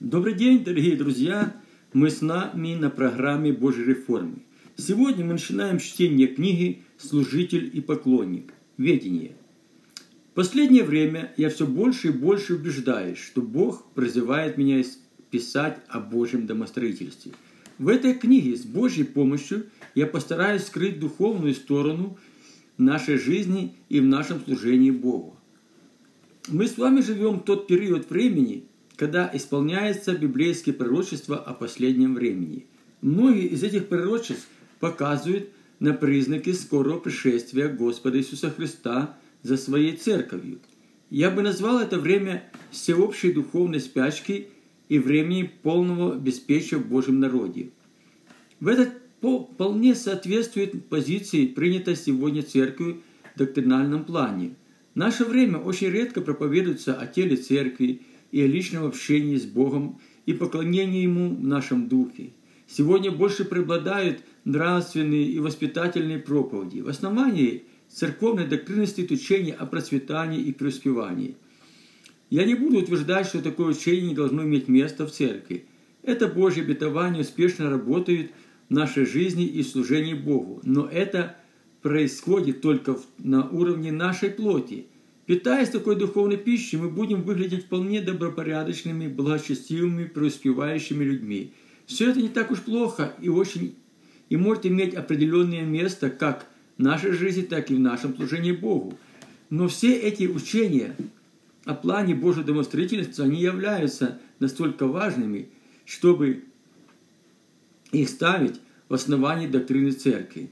Добрый день, дорогие друзья! Мы с нами на программе Божьей реформы. Сегодня мы начинаем чтение книги «Служитель и поклонник. Ведение». В последнее время я все больше и больше убеждаюсь, что Бог призывает меня писать о Божьем домостроительстве. В этой книге с Божьей помощью я постараюсь скрыть духовную сторону нашей жизни и в нашем служении Богу. Мы с вами живем в тот период времени, когда исполняется библейские пророчества о последнем времени. Многие из этих пророчеств показывают на признаки скорого пришествия Господа Иисуса Христа за своей церковью. Я бы назвал это время всеобщей духовной спячки и времени полного беспечия в Божьем народе. В этот вполне соответствует позиции, принятой сегодня церковью в доктринальном плане. В наше время очень редко проповедуется о теле церкви и о личном общении с Богом и поклонении Ему в нашем духе. Сегодня больше преобладают нравственные и воспитательные проповеди. В основании церковной доктрины стоит учение о процветании и преуспевании. Я не буду утверждать, что такое учение не должно иметь место в церкви. Это Божье обетование успешно работает в нашей жизни и служении Богу. Но это происходит только на уровне нашей плоти. Питаясь такой духовной пищей, мы будем выглядеть вполне добропорядочными, благочестивыми, преуспевающими людьми. Все это не так уж плохо и очень и может иметь определенное место как в нашей жизни, так и в нашем служении Богу. Но все эти учения о плане Божьего домостроительства, они являются настолько важными, чтобы их ставить в основании доктрины церкви.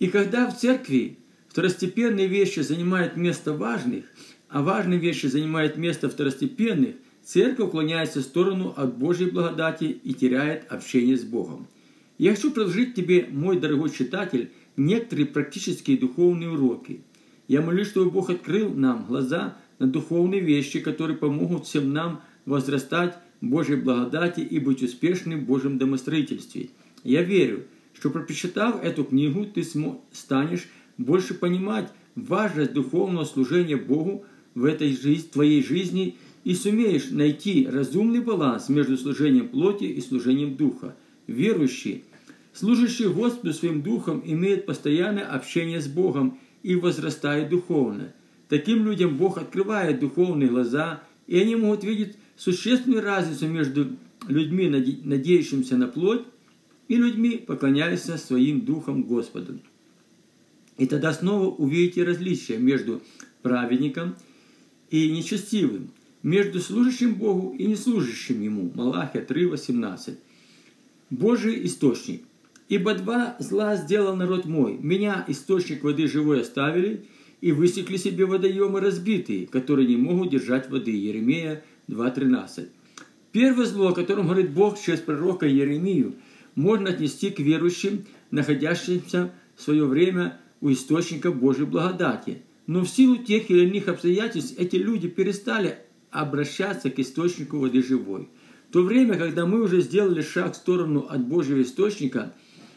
И когда в церкви второстепенные вещи занимают место важных, а важные вещи занимают место второстепенных, церковь уклоняется в сторону от Божьей благодати и теряет общение с Богом. Я хочу предложить тебе, мой дорогой читатель, некоторые практические духовные уроки. Я молюсь, чтобы Бог открыл нам глаза на духовные вещи, которые помогут всем нам возрастать Божьей благодати и быть успешным в Божьем домостроительстве. Я верю, что прочитав эту книгу, ты станешь больше понимать важность духовного служения Богу в этой жизни, твоей жизни и сумеешь найти разумный баланс между служением плоти и служением духа. Верующий, служащий Господу своим духом, имеет постоянное общение с Богом и возрастает духовно. Таким людям Бог открывает духовные глаза, и они могут видеть существенную разницу между людьми, надеющимися на плоть, и людьми, поклоняющимся своим духом Господу. И тогда снова увидите различия между праведником и нечестивым, между служащим Богу и неслужащим Ему. Малахия 3.18. Божий источник. «Ибо два зла сделал народ мой. Меня, источник воды живой, оставили, и высекли себе водоемы разбитые, которые не могут держать воды». Еремея 2.13. Первое зло, о котором говорит Бог через пророка Еремию, можно отнести к верующим, находящимся в свое время у источника Божьей благодати. Но в силу тех или иных обстоятельств эти люди перестали обращаться к источнику воды живой. В то время, когда мы уже сделали шаг в сторону от Божьего источника,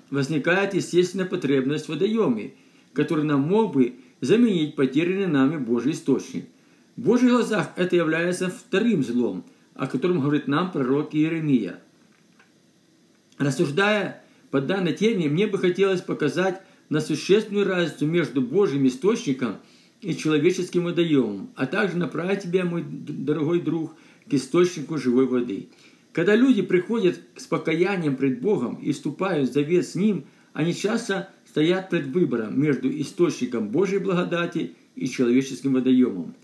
возникает естественная потребность в водоеме, который нам мог бы заменить потерянный нами Божий источник. В Божьих глазах это является вторым злом, о котором говорит нам пророк Иеремия. Рассуждая по данной теме, мне бы хотелось показать на существенную разницу между Божьим источником и человеческим водоемом, а также направить тебя, мой дорогой друг, к источнику живой воды. Когда люди приходят с покаянием пред Богом и вступают в завет с Ним, они часто стоят пред выбором между источником Божьей благодати и человеческим водоемом.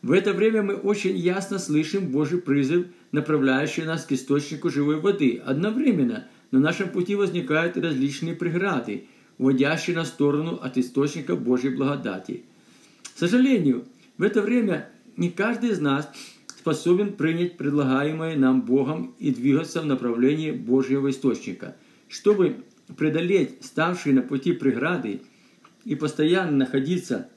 В это время мы очень ясно слышим Божий призыв, направляющий нас к источнику живой воды. Одновременно на нашем пути возникают различные преграды – уводящий на сторону от источника Божьей благодати. К сожалению, в это время не каждый из нас способен принять предлагаемое нам Богом и двигаться в направлении Божьего источника. Чтобы преодолеть ставшие на пути преграды и постоянно находиться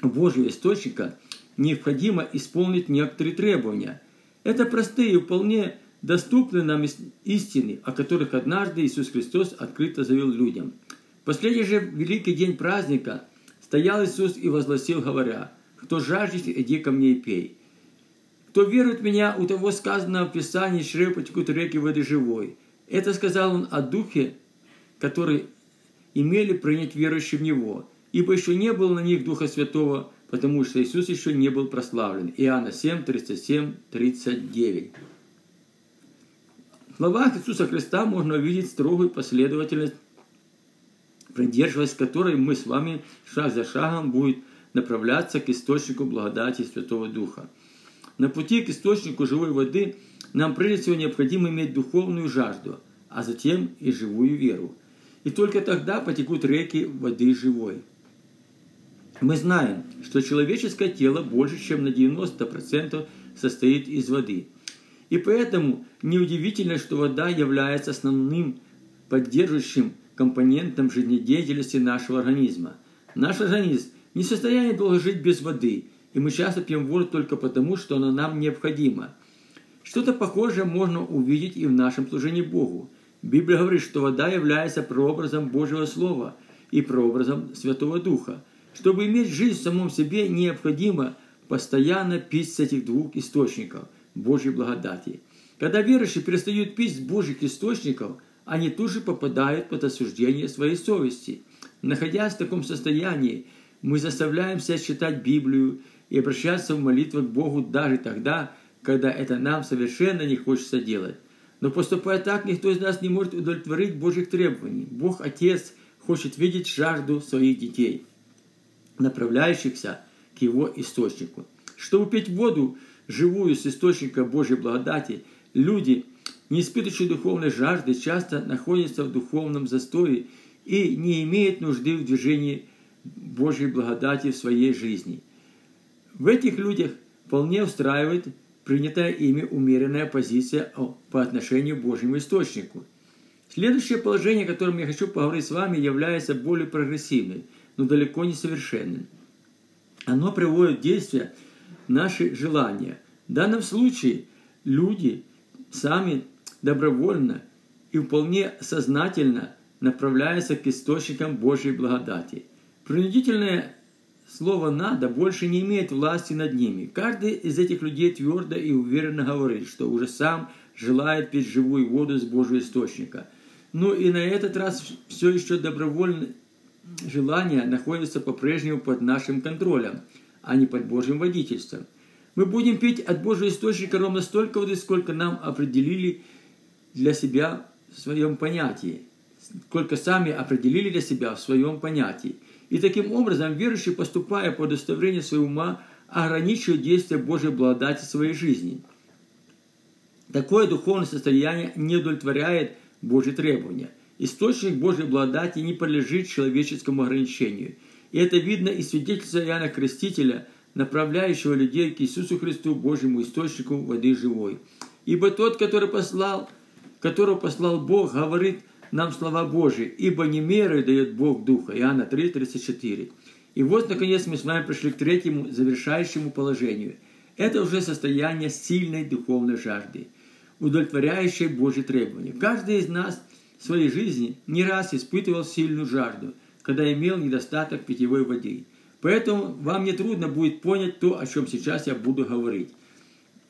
в Божьего источника, необходимо исполнить некоторые требования. Это простые и вполне доступные нам истины, о которых однажды Иисус Христос открыто заявил людям – последний же великий день праздника стоял Иисус и возгласил, говоря, «Кто жаждет, иди ко мне и пей». Кто верует в меня, у того сказано в Писании, чрево потекут реки воды живой. Это сказал он о Духе, который имели принять верующие в Него, ибо еще не было на них Духа Святого, потому что Иисус еще не был прославлен. Иоанна 7, 37, 39. В словах Иисуса Христа можно увидеть строгую последовательность, придерживаясь которой мы с вами шаг за шагом будет направляться к источнику благодати Святого Духа. На пути к источнику живой воды нам прежде всего необходимо иметь духовную жажду, а затем и живую веру. И только тогда потекут реки воды живой. Мы знаем, что человеческое тело больше, чем на 90% состоит из воды. И поэтому неудивительно, что вода является основным поддерживающим компонентом жизнедеятельности нашего организма. Наш организм не в состоянии долго жить без воды, и мы часто пьем воду только потому, что она нам необходима. Что-то похожее можно увидеть и в нашем служении Богу. Библия говорит, что вода является прообразом Божьего Слова и прообразом Святого Духа. Чтобы иметь жизнь в самом себе, необходимо постоянно пить с этих двух источников Божьей благодати. Когда верующие перестают пить с Божьих источников, они тут же попадают под осуждение своей совести. Находясь в таком состоянии, мы заставляем себя читать Библию и обращаться в молитвах к Богу даже тогда, когда это нам совершенно не хочется делать. Но поступая так, никто из нас не может удовлетворить Божьих требований. Бог Отец хочет видеть жажду своих детей, направляющихся к Его источнику. Чтобы пить воду, живую с источника Божьей благодати, люди, не духовной жажды, часто находятся в духовном застое и не имеют нужды в движении Божьей благодати в своей жизни. В этих людях вполне устраивает принятая ими умеренная позиция по отношению к Божьему источнику. Следующее положение, о котором я хочу поговорить с вами, является более прогрессивным, но далеко не совершенным. Оно приводит в действие наши желания. В данном случае люди сами добровольно и вполне сознательно направляются к источникам Божьей благодати. Принудительное слово «надо» больше не имеет власти над ними. Каждый из этих людей твердо и уверенно говорит, что уже сам желает пить живую воду с Божьего источника. Но и на этот раз все еще добровольное желание находится по-прежнему под нашим контролем, а не под Божьим водительством. Мы будем пить от Божьего источника ровно столько воды, сколько нам определили для себя в своем понятии, сколько сами определили для себя в своем понятии. И таким образом верующий, поступая по удостоверению своего ума, ограничивает действие Божьей благодати в своей жизни. Такое духовное состояние не удовлетворяет Божьи требования. Источник Божьей благодати не подлежит человеческому ограничению. И это видно из свидетельства Иоанна Крестителя, направляющего людей к Иисусу Христу, Божьему источнику воды живой. Ибо тот, который послал, которого послал Бог, говорит – нам слова Божьи, ибо не мерой дает Бог Духа. Иоанна 3, 34. И вот, наконец, мы с вами пришли к третьему, завершающему положению. Это уже состояние сильной духовной жажды, удовлетворяющей Божьи требования. Каждый из нас в своей жизни не раз испытывал сильную жажду, когда имел недостаток питьевой воды. Поэтому вам не трудно будет понять то, о чем сейчас я буду говорить.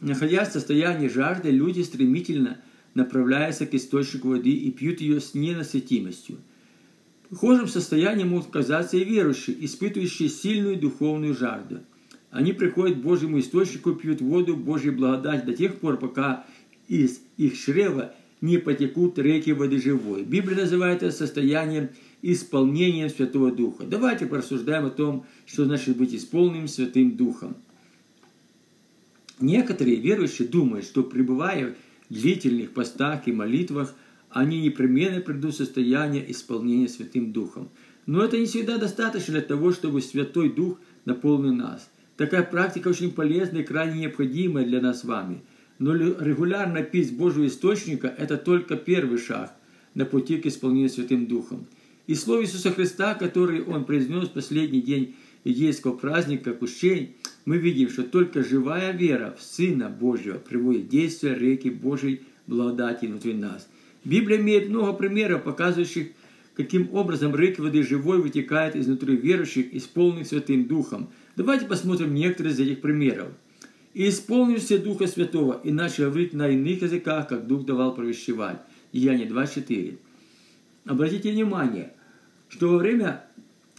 Находясь в состоянии жажды, люди стремительно – направляются к источнику воды и пьют ее с ненасытимостью. В похожем состоянии могут казаться и верующие, испытывающие сильную духовную жажду. Они приходят к Божьему источнику и пьют воду Божьей благодати до тех пор, пока из их чрева не потекут реки воды живой. Библия называет это состоянием исполнением Святого Духа. Давайте порассуждаем о том, что значит быть исполненным Святым Духом. Некоторые верующие думают, что пребывая длительных постах и молитвах, они непременно придут в состояние исполнения Святым Духом. Но это не всегда достаточно для того, чтобы Святой Дух наполнил нас. Такая практика очень полезна и крайне необходимая для нас с вами. Но регулярно пить Божьего Источника – это только первый шаг на пути к исполнению Святым Духом. И слово Иисуса Христа, который Он произнес в последний день иудейского праздника Кущей, мы видим, что только живая вера в Сына Божьего приводит действие реки Божьей благодати внутри нас. Библия имеет много примеров, показывающих, каким образом реки воды живой вытекают изнутри верующих, исполненных Святым Духом. Давайте посмотрим некоторые из этих примеров. И исполнился Духа Святого, и начал говорить на иных языках, как Дух давал провещевать. Деяние 2.4. Обратите внимание, что во время,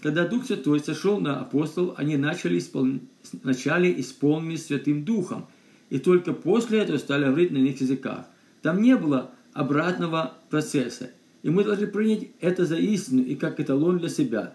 когда Дух Святой сошел на апостол, они начали, испол... начали исполнены Святым Духом, и только после этого стали говорить на иных языках. Там не было обратного процесса. И мы должны принять это за истину и как эталон для себя,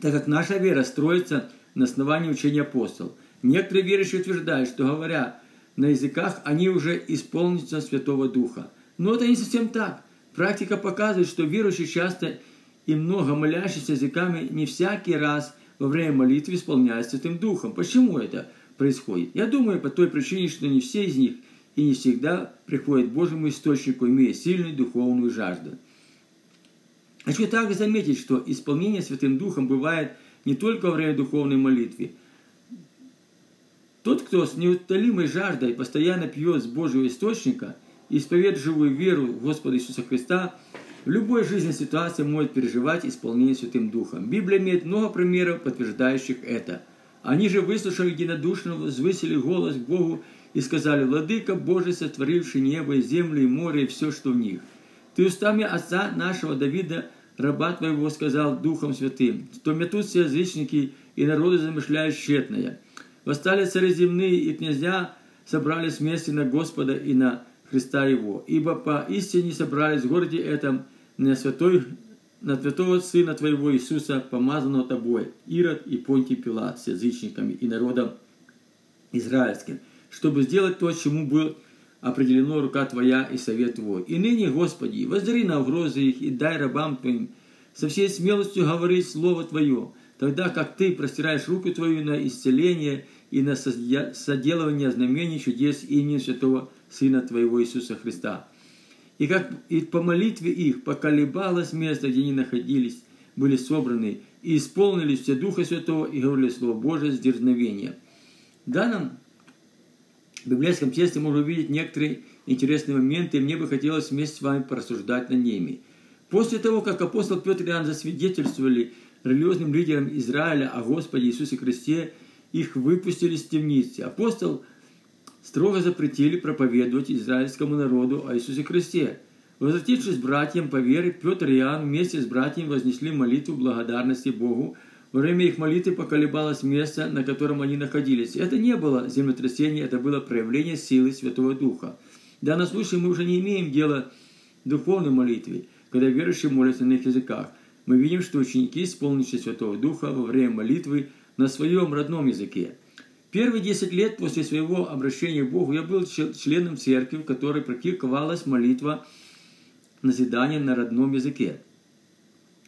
так как наша вера строится на основании учения апостолов. Некоторые верующие утверждают, что говоря на языках, они уже исполнятся Святого Духа. Но это не совсем так. Практика показывает, что верующие часто и много молящиеся языками не всякий раз во время молитвы исполняют Святым Духом. Почему это происходит? Я думаю, по той причине, что не все из них и не всегда приходят к Божьему источнику, имея сильную духовную жажду. Хочу также заметить, что исполнение Святым Духом бывает не только во время духовной молитвы, тот, кто с неутолимой жаждой постоянно пьет с Божьего источника исповедует живую веру в Господа Иисуса Христа, в любой жизненной ситуации может переживать исполнение Святым Духом. Библия имеет много примеров, подтверждающих это. Они же, выслушав единодушно, возвысили голос к Богу и сказали, «Владыка Божий, сотворивший небо и землю и море и все, что в них, Ты устами отца нашего Давида, раба Твоего, сказал Духом Святым, что метутся язычники и народы замышляют тщетное, Восстали цари земные и князья собрались вместе на Господа и на Христа Его. Ибо по истине собрались в городе этом на святой на святого Сына Твоего Иисуса, помазанного Тобой, Ирод и Понтий Пилат с язычниками и народом израильским, чтобы сделать то, чему был определено рука Твоя и совет Твой. И ныне, Господи, воздари на угрозы их и дай рабам Твоим со всей смелостью говорить Слово Твое, тогда как Ты простираешь руку Твою на исцеление и на соделывание знамений чудес имени Святого Сына Твоего Иисуса Христа. И как и по молитве их поколебалось место, где они находились, были собраны, и исполнились все Духа Святого и говорили Слово Божие с дерзновением. В данном библейском тексте можно увидеть некоторые интересные моменты, и мне бы хотелось вместе с вами порассуждать над ними. После того, как апостол Петр и Иоанн засвидетельствовали религиозным лидерам Израиля о Господе Иисусе Христе, их выпустили с темницы. Апостол строго запретили проповедовать израильскому народу о Иисусе Христе. Возвратившись братьям по вере, Петр и Иоанн вместе с братьями вознесли молитву благодарности Богу. Во время их молитвы поколебалось место, на котором они находились. Это не было землетрясение, это было проявление силы Святого Духа. В данном случае мы уже не имеем дела духовной молитве, когда верующие молятся на их языках мы видим, что ученики, исполнившие Святого Духа во время молитвы на своем родном языке. Первые 10 лет после своего обращения к Богу я был членом церкви, в которой практиковалась молитва назидания на родном языке.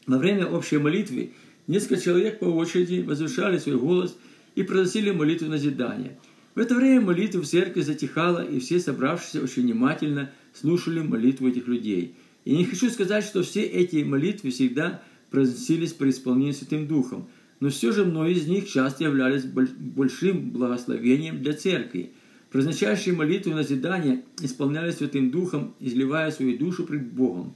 Во время общей молитвы несколько человек по очереди возвышали свой голос и произносили молитву назидания. В это время молитва в церкви затихала, и все собравшиеся очень внимательно слушали молитву этих людей – и не хочу сказать, что все эти молитвы всегда произносились при исполнении Святым Духом, но все же многие из них часто являлись большим благословением для церкви. Произносящие молитвы назидания исполнялись Святым Духом, изливая свою душу пред Богом.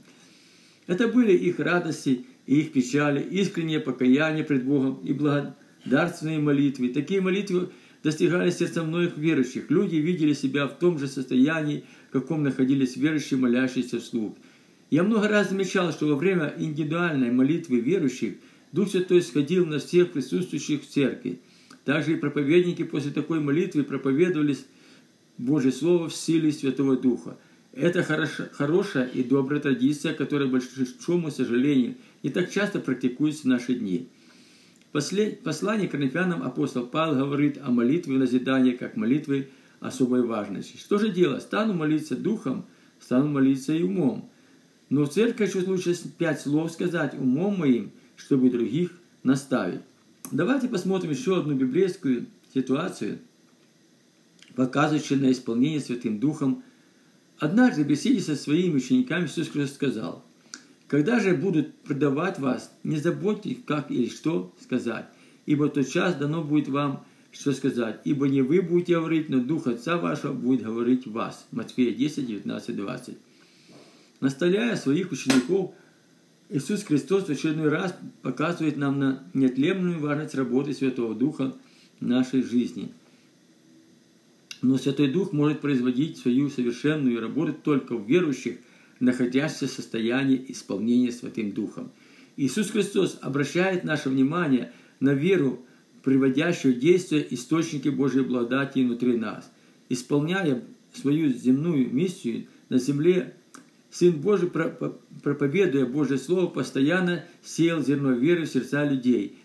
Это были их радости и их печали, искреннее покаяние пред Богом и благодарственные молитвы. Такие молитвы достигали сердца многих верующих. Люди видели себя в том же состоянии, в каком находились верующие, молящиеся вслух – я много раз замечал, что во время индивидуальной молитвы верующих Дух Святой сходил на всех присутствующих в церкви. Также и проповедники после такой молитвы проповедовались Божье Слово в силе Святого Духа. Это хорошая и добрая традиция, которая, к большому сожалению, не так часто практикуется в наши дни. В послании к Коринфянам апостол Павел говорит о молитве назидания как молитвы особой важности. Что же делать? Стану молиться духом, стану молиться и умом. Но в церкви чуть лучше пять слов сказать умом моим, чтобы других наставить. Давайте посмотрим еще одну библейскую ситуацию, показывающую на исполнение Святым Духом. Однажды в беседе со своими учениками Иисус Христос сказал, «Когда же будут предавать вас, не заботьтесь, как или что сказать, ибо тот час дано будет вам, что сказать, ибо не вы будете говорить, но Дух Отца вашего будет говорить вас». Матфея 10, 19, 20. Наставляя своих учеников, Иисус Христос в очередной раз показывает нам на неотъемлемую важность работы Святого Духа в нашей жизни. Но Святой Дух может производить свою совершенную работу только в верующих, находящихся в состоянии исполнения Святым Духом. Иисус Христос обращает наше внимание на веру, приводящую действие источники Божьей благодати внутри нас. Исполняя свою земную миссию на земле, Сын Божий, проповедуя Божье Слово, постоянно сеял зерно веры в сердца людей.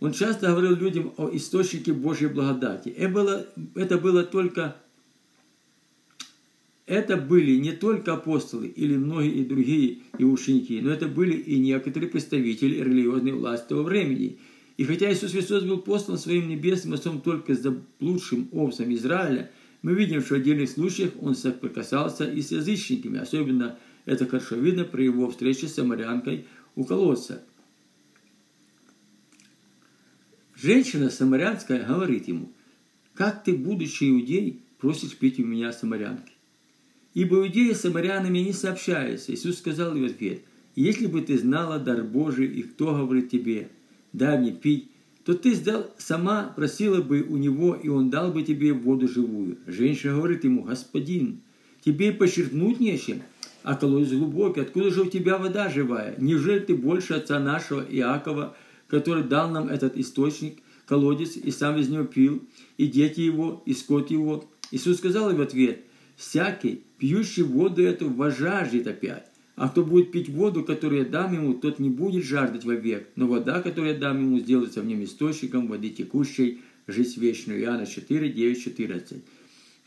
Он часто говорил людям о источнике Божьей благодати. Это было, это было только это были не только апостолы или многие и другие и ученики, но это были и некоторые представители религиозной власти того времени. И хотя Иисус Христос был послан своим небесным Отцом только за заблудшим овцам Израиля, мы видим, что в отдельных случаях он соприкасался и с язычниками, особенно это хорошо видно при его встрече с самарянкой у колодца. Женщина самарянская говорит ему, «Как ты, будучи иудей, просишь пить у меня самарянки?» Ибо иудеи с самарянами не сообщаются. Иисус сказал в ответ, «Если бы ты знала дар Божий, и кто говорит тебе, дай мне пить, то ты сдал, сама просила бы у него, и он дал бы тебе воду живую». Женщина говорит ему, «Господин, тебе почерпнуть нечем, а колодец глубокий, откуда же у тебя вода живая? Неужели ты больше отца нашего Иакова, который дал нам этот источник, колодец, и сам из него пил, и дети его, и скот его?» Иисус сказал ей в ответ, «Всякий, пьющий воду эту, вожаждет опять. А кто будет пить воду, которую я дам ему, тот не будет жаждать вовек, но вода, которую я дам ему, сделается в нем источником воды текущей, жизнь вечную». Иоанна 4, 9, 14.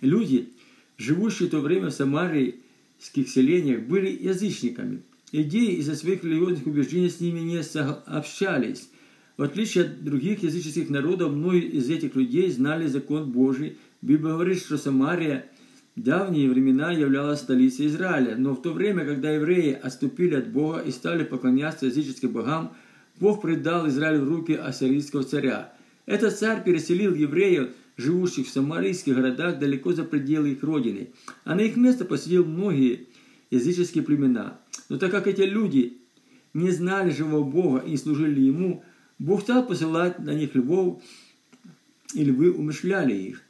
Люди, живущие в то время в Самарии, селениях были язычниками. Идеи из-за своих религиозных убеждений с ними не общались. В отличие от других языческих народов, многие из этих людей знали закон Божий. Библия говорит, что Самария в давние времена являлась столицей Израиля. Но в то время, когда евреи отступили от Бога и стали поклоняться языческим богам, Бог предал Израиль в руки ассирийского царя. Этот царь переселил евреев живущих в самарийских городах далеко за пределы их родины, а на их место посетил многие языческие племена. Но так как эти люди не знали живого Бога и не служили Ему, Бог стал посылать на них львов, и львы умышляли их.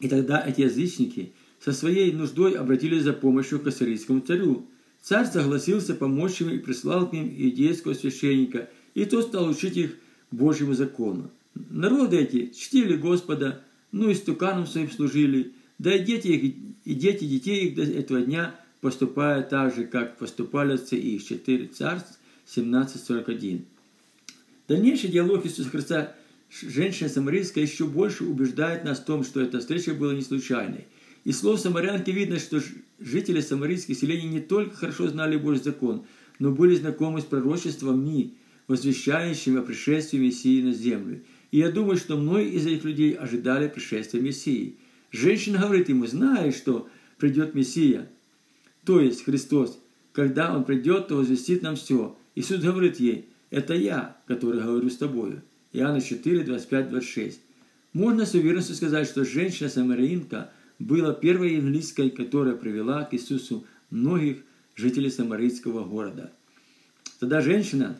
И тогда эти язычники со своей нуждой обратились за помощью к ассирийскому царю. Царь согласился помочь им и прислал к ним иудейского священника, и тот стал учить их Божьему закону. Народы эти чтили Господа, ну и стуканам своим служили, да и дети их, и дети детей их до этого дня поступают так же, как поступали отцы их. 4 Царств 17.41. Дальнейший диалог Иисуса Христа женщина самарийская еще больше убеждает нас в том, что эта встреча была не случайной. Из слов самарянки видно, что жители самарийских селений не только хорошо знали Божий закон, но были знакомы с пророчествами, возвещающими о пришествии Мессии на землю. И я думаю, что многие из этих людей ожидали пришествия Мессии. Женщина говорит ему, знаешь, что придет Мессия, то есть Христос. Когда Он придет, то возвестит нам все. Иисус говорит ей, это я, который говорю с тобою. Иоанна 4, 25, 26. Можно с уверенностью сказать, что женщина-самарянка была первой евангелисткой, которая привела к Иисусу многих жителей самарийского города. Тогда женщина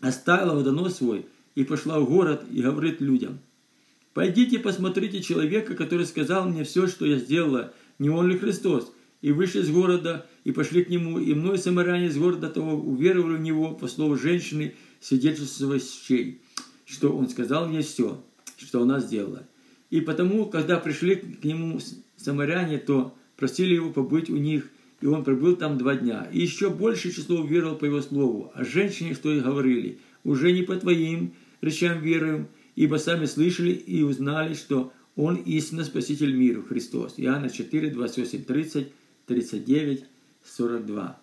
оставила водонос свой и пошла в город и говорит людям, «Пойдите посмотрите человека, который сказал мне все, что я сделала, не он ли Христос?» И вышли из города, и пошли к нему, и мной самаряне из города того уверовали в него по слову женщины, свидетельствующей, что он сказал мне все, что она сделала. И потому, когда пришли к нему самаряне, то просили его побыть у них, и он пробыл там два дня. И еще большее число уверовал по его слову. А женщине, что и говорили, уже не по твоим, речам веруем, ибо сами слышали и узнали, что Он истинно Спаситель миру, Христос. Иоанна 4, 28, 30, 39, 42.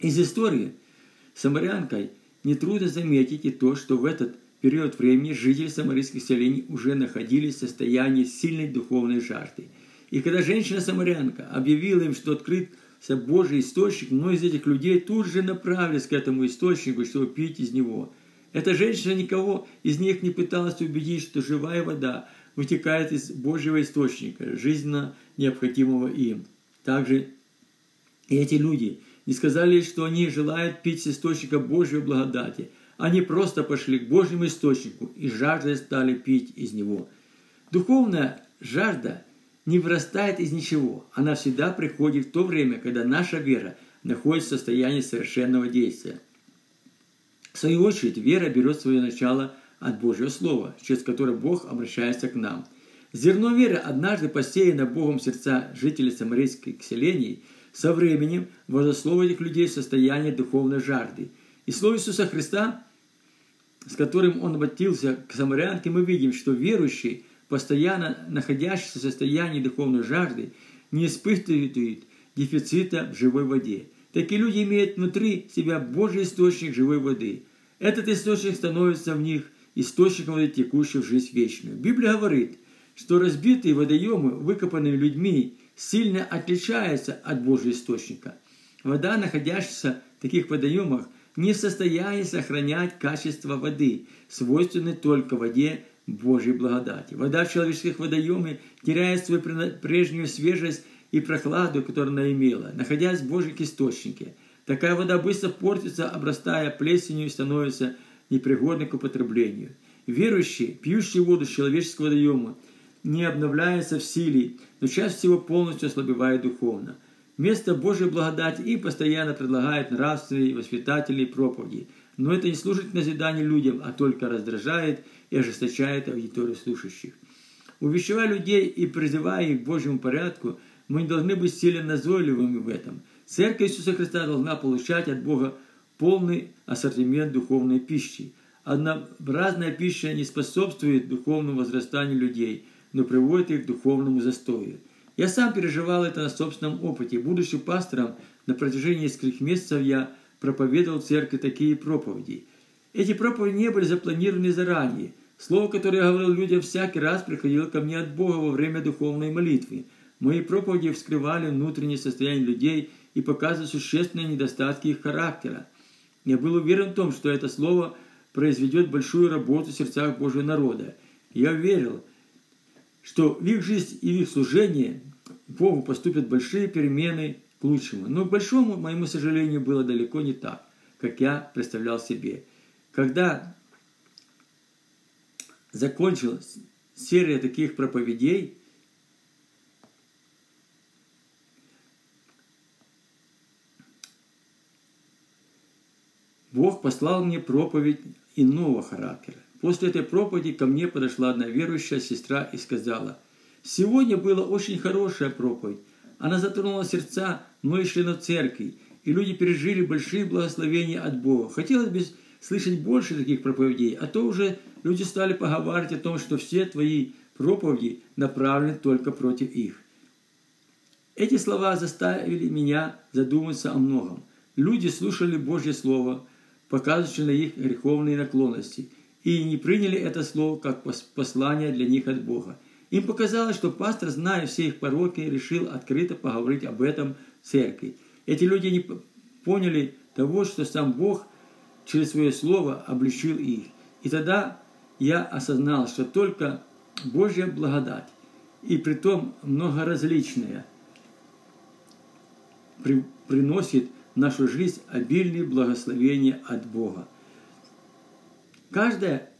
Из истории самарянкой нетрудно заметить и то, что в этот период времени жители самарийских селений уже находились в состоянии сильной духовной жажды. И когда женщина-самарянка объявила им, что открыт Божий источник, многие из этих людей тут же направились к этому источнику, чтобы пить из него. Эта женщина никого из них не пыталась убедить, что живая вода вытекает из Божьего источника, жизненно необходимого им. Также и эти люди не сказали, что они желают пить с источника Божьей благодати. Они просто пошли к Божьему источнику и жаждой стали пить из него. Духовная жажда не вырастает из ничего. Она всегда приходит в то время, когда наша вера находится в состоянии совершенного действия. В свою очередь, вера берет свое начало от Божьего Слова, через которое Бог обращается к нам. Зерно веры, однажды посеяно Богом сердца жителей самарийских селений, со временем возословит этих людей в состояние духовной жажды. И слово Иисуса Христа, с которым Он обратился к самарянке, мы видим, что верующий, постоянно находящийся в состоянии духовной жажды, не испытывает дефицита в живой воде. Такие люди имеют внутри себя Божий источник живой воды. Этот источник становится в них источником воды, текущей в жизнь вечную. Библия говорит, что разбитые водоемы, выкопанные людьми, сильно отличаются от Божьего источника. Вода, находящаяся в таких водоемах, не в состоянии сохранять качество воды, свойственной только воде Божьей благодати. Вода в человеческих водоеме теряет свою прежнюю свежесть и прохладу, которую она имела, находясь в Божьих источнике. Такая вода быстро портится, обрастая плесенью и становится непригодной к употреблению. Верующий, пьющий воду с человеческого водоема, не обновляется в силе, но часть всего полностью ослабевает духовно. Вместо Божьей благодати и постоянно предлагает нравственные, воспитательные проповеди. Но это не служит назиданию людям, а только раздражает и ожесточает аудиторию слушающих. Увещевая людей и призывая их к Божьему порядку – мы не должны быть сильно назойливыми в этом. Церковь Иисуса Христа должна получать от Бога полный ассортимент духовной пищи. Однообразная пища не способствует духовному возрастанию людей, но приводит их к духовному застою. Я сам переживал это на собственном опыте. Будучи пастором, на протяжении нескольких месяцев я проповедовал в церкви такие проповеди. Эти проповеди не были запланированы заранее. Слово, которое я говорил людям, всякий раз приходило ко мне от Бога во время духовной молитвы. Мои проповеди вскрывали внутреннее состояние людей и показывали существенные недостатки их характера. Я был уверен в том, что это слово произведет большую работу в сердцах Божьего народа. Я верил, что в их жизнь и в их служение Богу поступят большие перемены лучшему. Но к большому моему сожалению было далеко не так, как я представлял себе. Когда закончилась серия таких проповедей, Бог послал мне проповедь иного характера. После этой проповеди ко мне подошла одна верующая сестра и сказала, «Сегодня была очень хорошая проповедь. Она затронула сердца многих членов церкви, и люди пережили большие благословения от Бога. Хотелось бы слышать больше таких проповедей, а то уже люди стали поговаривать о том, что все твои проповеди направлены только против их. Эти слова заставили меня задуматься о многом. Люди слушали Божье Слово, показывающий на их греховные наклонности, и не приняли это слово как послание для них от Бога. Им показалось, что пастор, зная все их пороки, решил открыто поговорить об этом в церкви. Эти люди не поняли того, что сам Бог через свое слово обличил их. И тогда я осознал, что только Божья благодать, и притом многоразличная, приносит в нашу жизнь обильные благословения от Бога. Каждая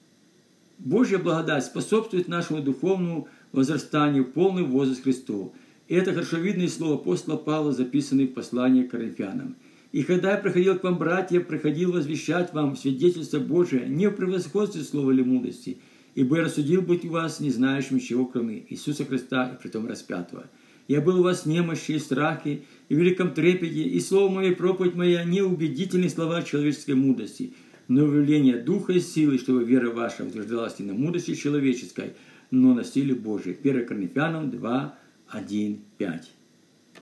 Божья благодать способствует нашему духовному возрастанию полный возраст Христов. И это хорошо видно из слова апостола Павла, записанное в послании к Коринфянам. «И когда я приходил к вам, братья, приходил возвещать вам свидетельство Божие не в превосходстве слова или мудрости, ибо я рассудил быть у вас не знающим чего, кроме Иисуса Христа и притом распятого. Я был у вас в немощи и страхе, и в великом трепете, и слово мое и проповедь моя не убедительные слова человеческой мудрости, но явление духа и силы, чтобы вера ваша утверждалась не на мудрости человеческой, но на силе Божией. 1 Коринфянам 2, 1, 5.